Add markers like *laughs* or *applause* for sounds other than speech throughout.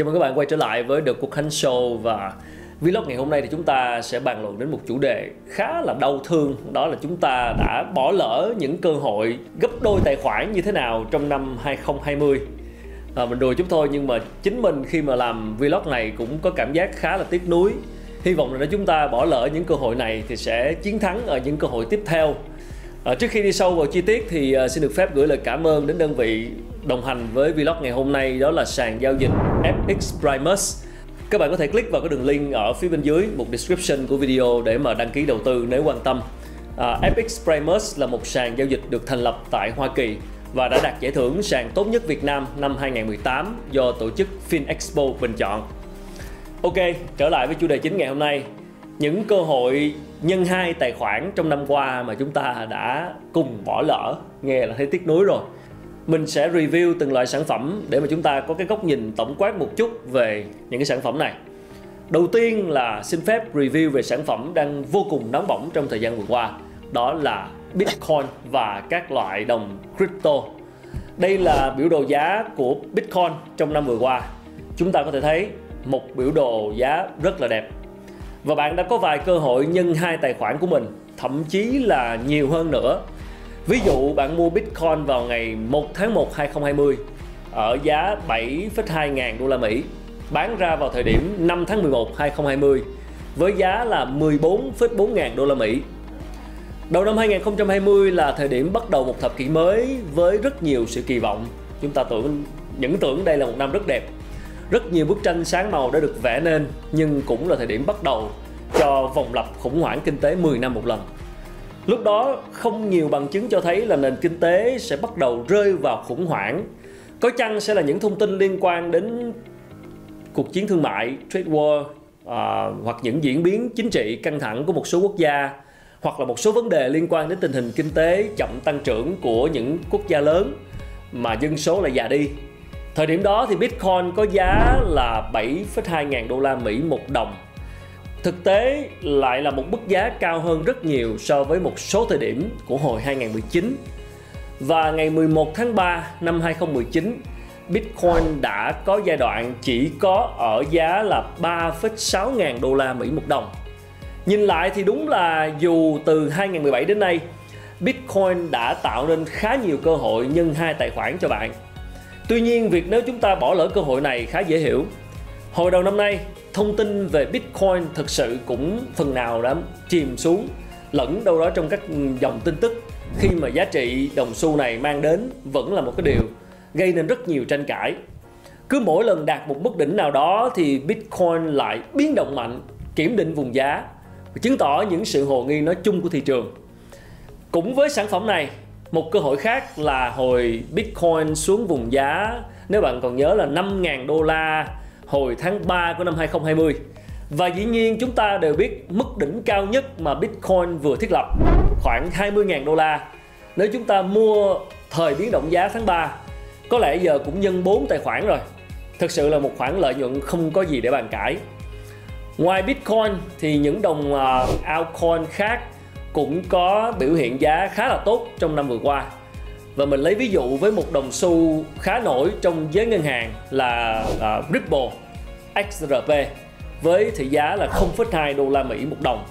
Chào mừng các bạn quay trở lại với The cuộc Khánh Show và Vlog ngày hôm nay thì chúng ta sẽ bàn luận đến một chủ đề khá là đau thương Đó là chúng ta đã bỏ lỡ những cơ hội gấp đôi tài khoản như thế nào trong năm 2020 à, Mình đùa chút thôi nhưng mà chính mình khi mà làm vlog này cũng có cảm giác khá là tiếc nuối. Hy vọng là nếu chúng ta bỏ lỡ những cơ hội này thì sẽ chiến thắng ở những cơ hội tiếp theo. À, trước khi đi sâu vào chi tiết thì à, xin được phép gửi lời cảm ơn đến đơn vị đồng hành với vlog ngày hôm nay đó là sàn giao dịch FX Primus. Các bạn có thể click vào cái đường link ở phía bên dưới một description của video để mà đăng ký đầu tư nếu quan tâm. À, FX Primus là một sàn giao dịch được thành lập tại Hoa Kỳ và đã đạt giải thưởng sàn tốt nhất Việt Nam năm 2018 do tổ chức FinExpo bình chọn. Ok, trở lại với chủ đề chính ngày hôm nay những cơ hội nhân hai tài khoản trong năm qua mà chúng ta đã cùng bỏ lỡ nghe là thấy tiếc nuối rồi mình sẽ review từng loại sản phẩm để mà chúng ta có cái góc nhìn tổng quát một chút về những cái sản phẩm này. Đầu tiên là xin phép review về sản phẩm đang vô cùng nóng bỏng trong thời gian vừa qua. Đó là Bitcoin và các loại đồng crypto. Đây là biểu đồ giá của Bitcoin trong năm vừa qua. Chúng ta có thể thấy một biểu đồ giá rất là đẹp. Và bạn đã có vài cơ hội nhân hai tài khoản của mình, thậm chí là nhiều hơn nữa ví dụ bạn mua Bitcoin vào ngày 1 tháng 1 2020 ở giá 7,2 ngàn đô la Mỹ bán ra vào thời điểm 5 tháng 11 2020 với giá là 14,4 ngàn đô la Mỹ Đầu năm 2020 là thời điểm bắt đầu một thập kỷ mới với rất nhiều sự kỳ vọng. Chúng ta tưởng những tưởng đây là một năm rất đẹp rất nhiều bức tranh sáng màu đã được vẽ nên nhưng cũng là thời điểm bắt đầu cho vòng lặp khủng hoảng kinh tế 10 năm một lần. Lúc đó không nhiều bằng chứng cho thấy là nền kinh tế sẽ bắt đầu rơi vào khủng hoảng. Có chăng sẽ là những thông tin liên quan đến cuộc chiến thương mại, trade war à, hoặc những diễn biến chính trị căng thẳng của một số quốc gia hoặc là một số vấn đề liên quan đến tình hình kinh tế chậm tăng trưởng của những quốc gia lớn mà dân số lại già đi Thời điểm đó thì Bitcoin có giá là 7,2 ngàn đô la Mỹ một đồng. Thực tế lại là một mức giá cao hơn rất nhiều so với một số thời điểm của hồi 2019. Và ngày 11 tháng 3 năm 2019, Bitcoin đã có giai đoạn chỉ có ở giá là 3,6 ngàn đô la Mỹ một đồng. Nhìn lại thì đúng là dù từ 2017 đến nay, Bitcoin đã tạo nên khá nhiều cơ hội nhân hai tài khoản cho bạn Tuy nhiên, việc nếu chúng ta bỏ lỡ cơ hội này khá dễ hiểu. Hồi đầu năm nay, thông tin về Bitcoin thực sự cũng phần nào đã chìm xuống lẫn đâu đó trong các dòng tin tức khi mà giá trị đồng xu này mang đến vẫn là một cái điều gây nên rất nhiều tranh cãi. Cứ mỗi lần đạt một mức đỉnh nào đó thì Bitcoin lại biến động mạnh, kiểm định vùng giá chứng tỏ những sự hồ nghi nói chung của thị trường. Cũng với sản phẩm này, một cơ hội khác là hồi Bitcoin xuống vùng giá nếu bạn còn nhớ là 5.000 đô la hồi tháng 3 của năm 2020 và dĩ nhiên chúng ta đều biết mức đỉnh cao nhất mà Bitcoin vừa thiết lập, khoảng 20.000 đô la. Nếu chúng ta mua thời biến động giá tháng 3 có lẽ giờ cũng nhân 4 tài khoản rồi. Thực sự là một khoản lợi nhuận không có gì để bàn cãi. Ngoài Bitcoin thì những đồng à, altcoin khác cũng có biểu hiện giá khá là tốt trong năm vừa qua và mình lấy ví dụ với một đồng xu khá nổi trong giới ngân hàng là uh, Ripple XRP với thị giá là 0,2 đô la Mỹ một đồng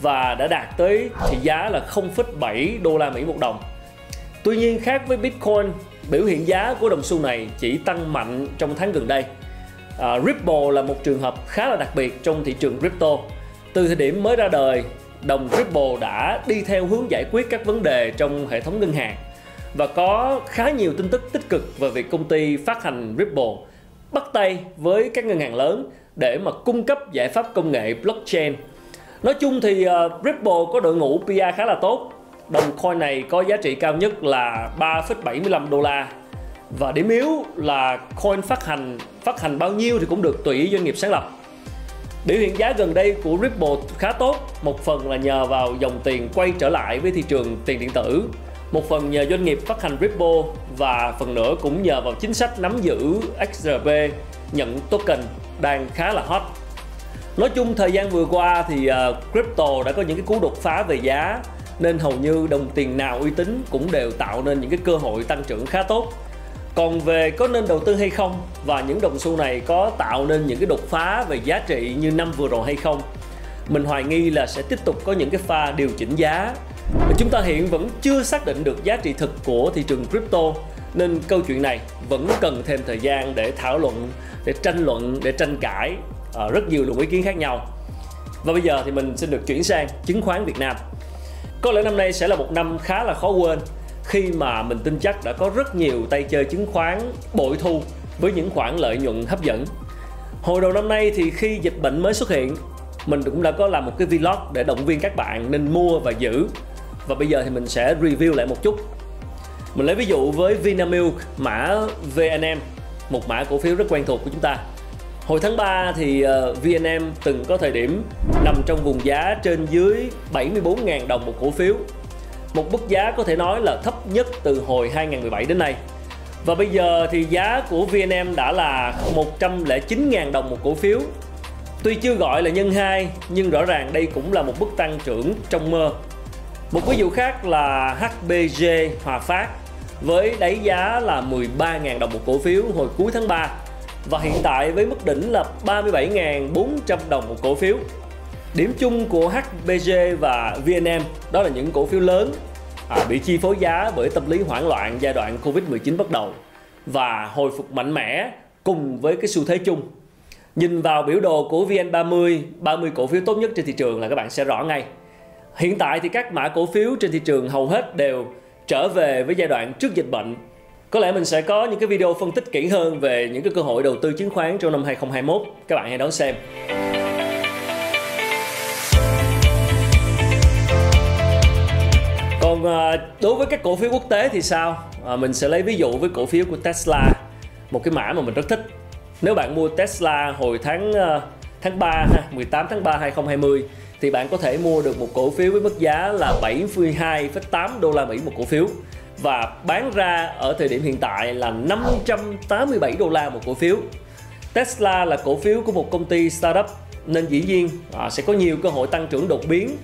và đã đạt tới thị giá là 0,7 đô la Mỹ một đồng. Tuy nhiên khác với Bitcoin, biểu hiện giá của đồng xu này chỉ tăng mạnh trong tháng gần đây. Uh, Ripple là một trường hợp khá là đặc biệt trong thị trường crypto. Từ thời điểm mới ra đời đồng Ripple đã đi theo hướng giải quyết các vấn đề trong hệ thống ngân hàng và có khá nhiều tin tức tích cực về việc công ty phát hành Ripple bắt tay với các ngân hàng lớn để mà cung cấp giải pháp công nghệ blockchain. Nói chung thì uh, Ripple có đội ngũ PR khá là tốt. Đồng coin này có giá trị cao nhất là 3,75 đô la. Và điểm yếu là coin phát hành phát hành bao nhiêu thì cũng được tùy doanh nghiệp sáng lập. Biểu hiện giá gần đây của Ripple khá tốt, một phần là nhờ vào dòng tiền quay trở lại với thị trường tiền điện tử, một phần nhờ doanh nghiệp phát hành Ripple và phần nữa cũng nhờ vào chính sách nắm giữ XRP nhận token đang khá là hot. Nói chung, thời gian vừa qua thì à, crypto đã có những cái cú đột phá về giá, nên hầu như đồng tiền nào uy tín cũng đều tạo nên những cái cơ hội tăng trưởng khá tốt. còn về có nên đầu tư hay không và những đồng xu này có tạo nên những cái đột phá về giá trị như năm vừa rồi hay không, mình hoài nghi là sẽ tiếp tục có những cái pha điều chỉnh giá chúng ta hiện vẫn chưa xác định được giá trị thực của thị trường crypto nên câu chuyện này vẫn cần thêm thời gian để thảo luận để tranh luận để tranh cãi ở rất nhiều luồng ý kiến khác nhau và bây giờ thì mình xin được chuyển sang chứng khoán Việt Nam có lẽ năm nay sẽ là một năm khá là khó quên khi mà mình tin chắc đã có rất nhiều tay chơi chứng khoán bội thu với những khoản lợi nhuận hấp dẫn. Hồi đầu năm nay thì khi dịch bệnh mới xuất hiện, mình cũng đã có làm một cái vlog để động viên các bạn nên mua và giữ. Và bây giờ thì mình sẽ review lại một chút. Mình lấy ví dụ với Vinamilk mã VNM, một mã cổ phiếu rất quen thuộc của chúng ta. Hồi tháng 3 thì ờ, VNM từng có thời điểm nằm trong vùng giá trên dưới 74.000 đồng một cổ phiếu một mức giá có thể nói là thấp nhất từ hồi 2017 đến nay. Và bây giờ thì giá của VNM đã là 109.000 đồng một cổ phiếu. Tuy chưa gọi là nhân 2 nhưng rõ ràng đây cũng là một mức tăng trưởng trong mơ. Một ví dụ khác là HBG Hòa Phát với đáy giá là 13.000 đồng một cổ phiếu hồi cuối tháng 3 và hiện tại với mức đỉnh là 37.400 đồng một cổ phiếu. Điểm chung của HBG và VNM đó là những cổ phiếu lớn à, bị chi phối giá bởi tâm lý hoảng loạn giai đoạn Covid-19 bắt đầu và hồi phục mạnh mẽ cùng với cái xu thế chung. Nhìn vào biểu đồ của VN30, 30 cổ phiếu tốt nhất trên thị trường là các bạn sẽ rõ ngay. Hiện tại thì các mã cổ phiếu trên thị trường hầu hết đều trở về với giai đoạn trước dịch bệnh. Có lẽ mình sẽ có những cái video phân tích kỹ hơn về những cái cơ hội đầu tư chứng khoán trong năm 2021. Các bạn hãy đón xem. Còn à, đối với các cổ phiếu quốc tế thì sao? À, mình sẽ lấy ví dụ với cổ phiếu của Tesla, một cái mã mà mình rất thích. Nếu bạn mua Tesla hồi tháng à, tháng 3 18 tháng 3 2020 thì bạn có thể mua được một cổ phiếu với mức giá là 72,8 đô la Mỹ một cổ phiếu. Và bán ra ở thời điểm hiện tại là 587 đô la một cổ phiếu. Tesla là cổ phiếu của một công ty startup nên dĩ nhiên à, sẽ có nhiều cơ hội tăng trưởng đột biến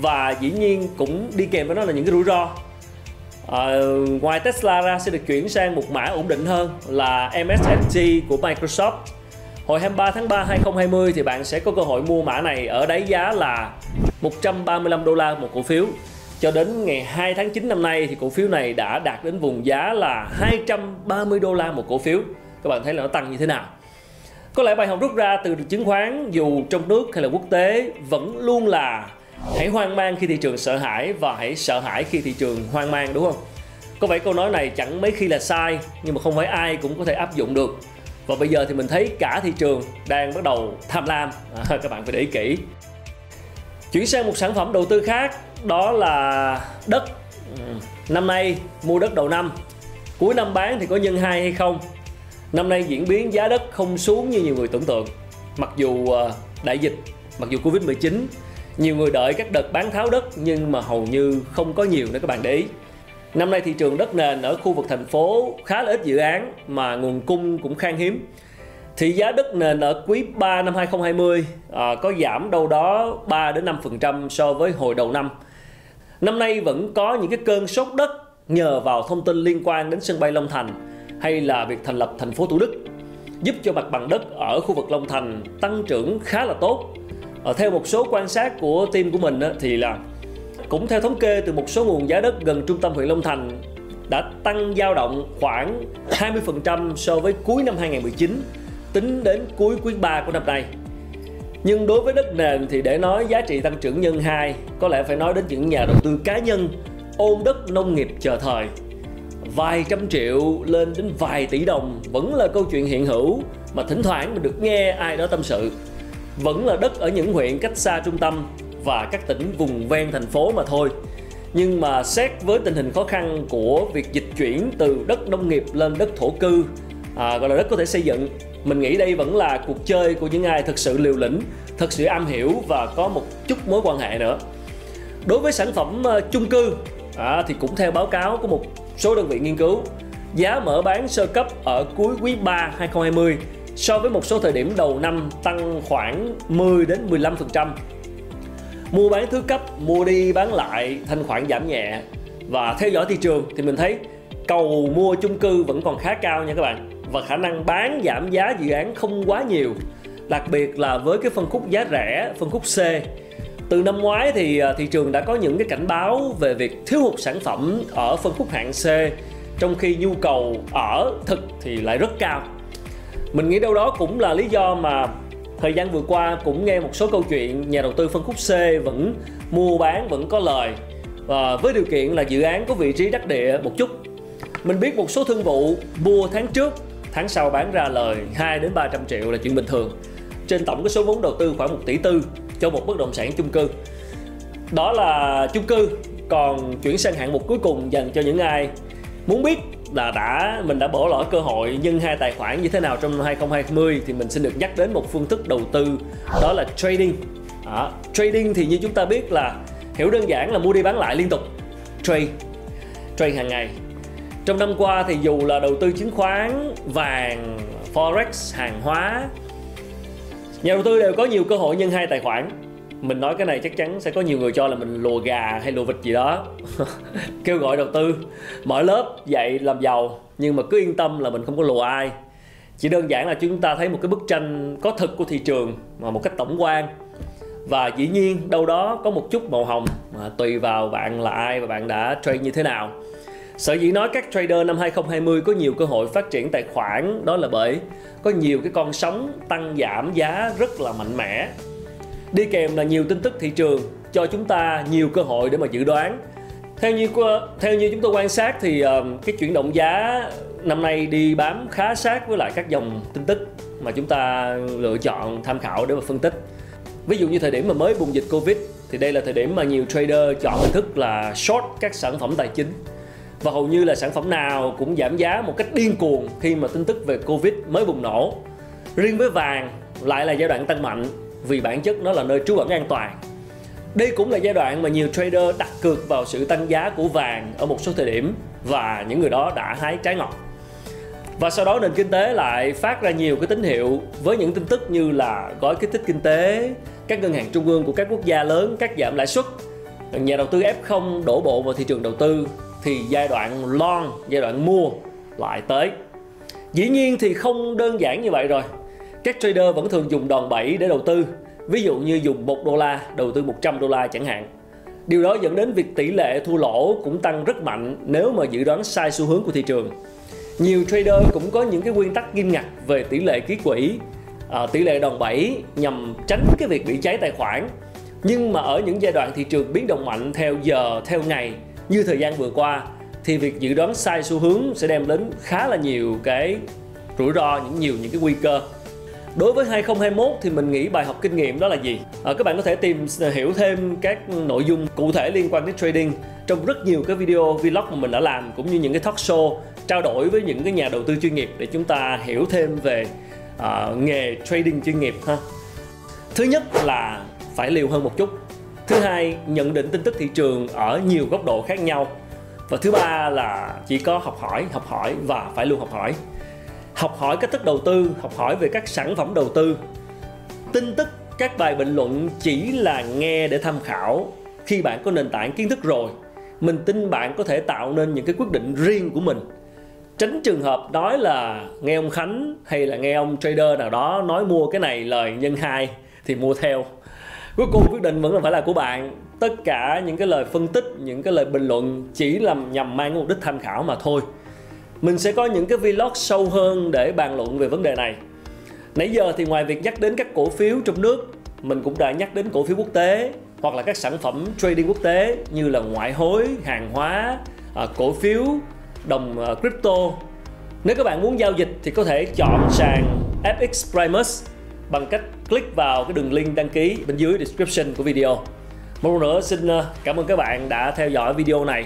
và dĩ nhiên cũng đi kèm với nó là những cái rủi ro. À, ngoài Tesla ra sẽ được chuyển sang một mã ổn định hơn là MSFT của Microsoft. Hồi 23 tháng 3 2020 thì bạn sẽ có cơ hội mua mã này ở đáy giá là 135 đô la một cổ phiếu. Cho đến ngày 2 tháng 9 năm nay thì cổ phiếu này đã đạt đến vùng giá là 230 đô la một cổ phiếu. Các bạn thấy là nó tăng như thế nào? Có lẽ bài học rút ra từ chứng khoán, dù trong nước hay là quốc tế, vẫn luôn là hãy hoang mang khi thị trường sợ hãi và hãy sợ hãi khi thị trường hoang mang, đúng không có vẻ câu nói này chẳng mấy khi là sai, nhưng mà không phải ai cũng có thể áp dụng được và bây giờ thì mình thấy cả thị trường đang bắt đầu tham lam. À, *laughs* các bạn phải để ý kỹ. Chuyển sang một sản phẩm đầu tư khác đó là đất. Ừ, năm nay mua đất đầu năm. Cuối năm bán thì có nhân hai hay không? Năm nay diễn biến giá đất không xuống như nhiều người tưởng tượng. Mặc dù à, đại dịch mặc dù covid 19 nhiều người đợi các đợt bán tháo đất nhưng mà hầu như không có nhiều nữa các bạn để ý. Năm nay thị trường đất nền ở khu vực thành phố khá là ít dự án mà nguồn cung cũng khan hiếm. Thì giá đất nền ở quý 3 năm 2020 à, có giảm đâu đó 3 đến 5% so với hồi đầu năm. Năm nay vẫn có những cái cơn sốt đất nhờ vào thông tin liên quan đến sân bay Long Thành hay là việc thành lập thành phố Thủ Đức giúp cho mặt bằng đất ở khu vực Long Thành tăng trưởng khá là tốt à, theo một số quan sát của team của mình á, thì là cũng theo thống kê, từ một số nguồn giá đất gần trung tâm huyện Long Thành đã tăng dao động khoảng 20% so với cuối năm 2019 tính đến cuối quý 3 của năm nay. Nhưng đối với đất nền thì để nói giá trị tăng trưởng nhân 2 có lẽ phải nói đến những nhà đầu tư cá nhân, ôm đất nông nghiệp chờ thời. Vài trăm triệu lên đến vài tỷ đồng vẫn là câu chuyện hiện hữu mà thỉnh thoảng mình được nghe ai đó tâm sự vẫn là đất ở những huyện cách xa trung tâm và các tỉnh vùng ven thành phố mà thôi. Nhưng mà xét với tình hình khó khăn của việc dịch chuyển từ đất nông nghiệp lên đất thổ cư, à, gọi là đất có thể xây dựng, mình nghĩ đây vẫn là cuộc chơi của những ai thực sự liều lĩnh, thực sự am hiểu và có một chút mối quan hệ nữa. Đối với sản phẩm uh, chung cư à, thì cũng theo báo cáo của một số đơn vị nghiên cứu, giá mở bán sơ cấp ở cuối quý 3 2020 so với một số thời điểm đầu năm tăng khoảng 10 đến 15%. Mua bán thứ cấp, mua đi bán lại, thanh khoản giảm nhẹ. Và theo dõi thị trường thì mình thấy cầu mua chung cư vẫn còn khá cao nha các bạn. Và khả năng bán giảm giá dự án không quá nhiều. Đặc biệt là với cái phân khúc giá rẻ phân khúc C. Từ năm ngoái thì à, thị trường đã có những cái cảnh báo về việc thiếu hụt sản phẩm ở phân khúc hạng C trong khi nhu cầu ở thực thì lại rất cao. Mình nghĩ đâu đó cũng là lý do mà thời gian vừa qua cũng nghe một số câu chuyện, nhà đầu tư phân khúc C vẫn mua bán, vẫn có lời. Và với điều kiện là dự án có vị trí đắc địa một chút. Mình biết một số thương vụ mua tháng trước, tháng sau bán ra lời 2 đến 300 triệu là chuyện bình thường. Trên tổng cái số vốn đầu tư khoảng 1 tỷ tư cho một bất động sản chung cư. Đó là chung cư, còn chuyển sang hạng mục cuối cùng dành cho những ai muốn biết là đã mình đã bỏ lỡ cơ hội nhân hai tài khoản như thế nào trong năm 2020 thì mình xin được nhắc đến một phương thức đầu tư đó là trading. À, trading thì như chúng ta biết là hiểu đơn giản là mua đi bán lại liên tục trade trade hàng ngày. Trong năm qua thì dù là đầu tư chứng khoán vàng forex hàng hóa nhà đầu tư đều có nhiều cơ hội nhân hai tài khoản mình nói cái này chắc chắn sẽ có nhiều người cho là mình lùa gà hay lùa vịt gì đó. *laughs* Kêu gọi đầu tư, mở lớp, dạy, làm giàu. Nhưng mà cứ yên tâm là mình không có lùa ai. Chỉ đơn giản là chúng ta thấy một cái bức tranh có thực của thị trường mà một cách tổng quan. Và dĩ nhiên đâu đó có một chút màu hồng, mà tùy vào bạn là ai và bạn đã trade như thế nào. Sở dĩ nói các trader năm 2020 có nhiều cơ hội phát triển tài khoản đó là bởi có nhiều cái con sóng tăng giảm giá rất là mạnh mẽ. Đi kèm là nhiều tin tức thị trường, cho chúng ta nhiều cơ hội để mà dự đoán. Theo như theo như chúng tôi quan sát thì ờ, cái chuyển động giá năm nay đi bám khá sát với lại các dòng tin tức mà chúng ta lựa chọn tham khảo để mà phân tích. Ví dụ như thời điểm mà mới bùng dịch Covid thì đây là thời điểm mà nhiều trader chọn hình thức là short các sản phẩm tài chính và hầu như là sản phẩm nào cũng giảm giá một cách điên cuồng khi mà tin tức về Covid mới bùng nổ. Riêng với vàng lại là giai đoạn tăng mạnh vì bản chất nó là nơi trú ẩn an toàn. Đây cũng là giai đoạn mà nhiều trader đặt cược vào sự tăng giá của vàng ở một số thời điểm và những người đó đã hái trái ngọt. Và sau đó nền kinh tế lại phát ra nhiều cái tín hiệu với những tin tức như là gói kích thích kinh tế, các ngân hàng trung ương của các quốc gia lớn cắt giảm lãi suất, nhà đầu tư F0 đổ bộ vào thị trường đầu tư thì giai đoạn long, giai đoạn mua lại tới. Dĩ nhiên thì không đơn giản như vậy rồi. Các trader vẫn thường dùng đòn bẩy để đầu tư. Ví dụ như dùng 1 đô la đầu tư 100 đô la chẳng hạn. Điều đó dẫn đến việc tỷ lệ thua lỗ cũng tăng rất mạnh nếu mà dự đoán sai xu hướng của thị trường. Nhiều trader cũng có những cái nguyên tắc nghiêm ngặt về tỷ lệ ký quỹ, à, tỷ lệ đòn bẩy nhằm tránh cái việc bị cháy tài khoản. Nhưng mà ở những giai đoạn thị trường biến động mạnh theo giờ, theo ngày như thời gian vừa qua thì việc dự đoán sai xu hướng sẽ đem đến khá là nhiều cái rủi ro những nhiều những cái nguy cơ Đối với 2021 thì mình nghĩ bài học kinh nghiệm đó là gì? À, các bạn có thể tìm à, hiểu thêm các nội dung cụ thể liên quan đến trading trong rất nhiều cái video vlog mà mình đã làm cũng như những cái talk show trao đổi với những cái nhà đầu tư chuyên nghiệp để chúng ta hiểu thêm về uh, nghề trading chuyên nghiệp ha. Thứ nhất là phải liều hơn một chút thứ hai nhận định tin tức thị trường ở nhiều góc độ khác nhau và thứ ba là chỉ có học hỏi học hỏi và phải luôn học hỏi học hỏi cách thức đầu tư, học hỏi về các sản phẩm đầu tư. Tin tức, các bài bình luận chỉ là nghe để tham khảo. Khi bạn có nền tảng kiến thức rồi, mình tin bạn có thể tạo nên những cái quyết định riêng của mình. Tránh trường hợp nói là nghe ông khánh hay là nghe ông trader nào đó nói mua cái này lời nhân hai thì mua theo. Cuối cùng quyết định vẫn là phải là của bạn. Tất cả những cái lời phân tích, những cái lời bình luận chỉ làm nhằm mang mục đích tham khảo mà thôi mình sẽ có những cái vlog sâu hơn để bàn luận về vấn đề này nãy giờ thì ngoài việc nhắc đến các cổ phiếu trong nước, mình cũng đã nhắc đến cổ phiếu quốc tế, hoặc là các sản phẩm trading quốc tế như là ngoại hối, hàng hóa à, cổ phiếu, đồng à, crypto nếu các bạn muốn giao dịch thì có thể chọn sàn FX Primus bằng cách click vào cái đường link đăng ký bên dưới description của video. Một lần nữa, xin à, cảm ơn các bạn đã theo dõi video này.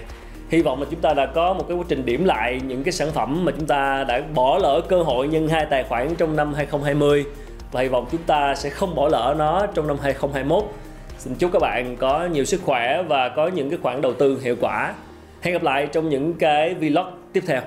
Hy vọng là chúng ta đã có một cái quá trình điểm lại những cái sản phẩm mà chúng ta đã bỏ lỡ cơ hội nhân hai tài khoản trong năm 2020 và hy vọng chúng ta sẽ không bỏ lỡ nó trong năm 2021. Xin chúc các bạn có nhiều sức khỏe và có những cái khoản đầu tư hiệu quả. Hẹn gặp lại trong những cái vlog tiếp theo.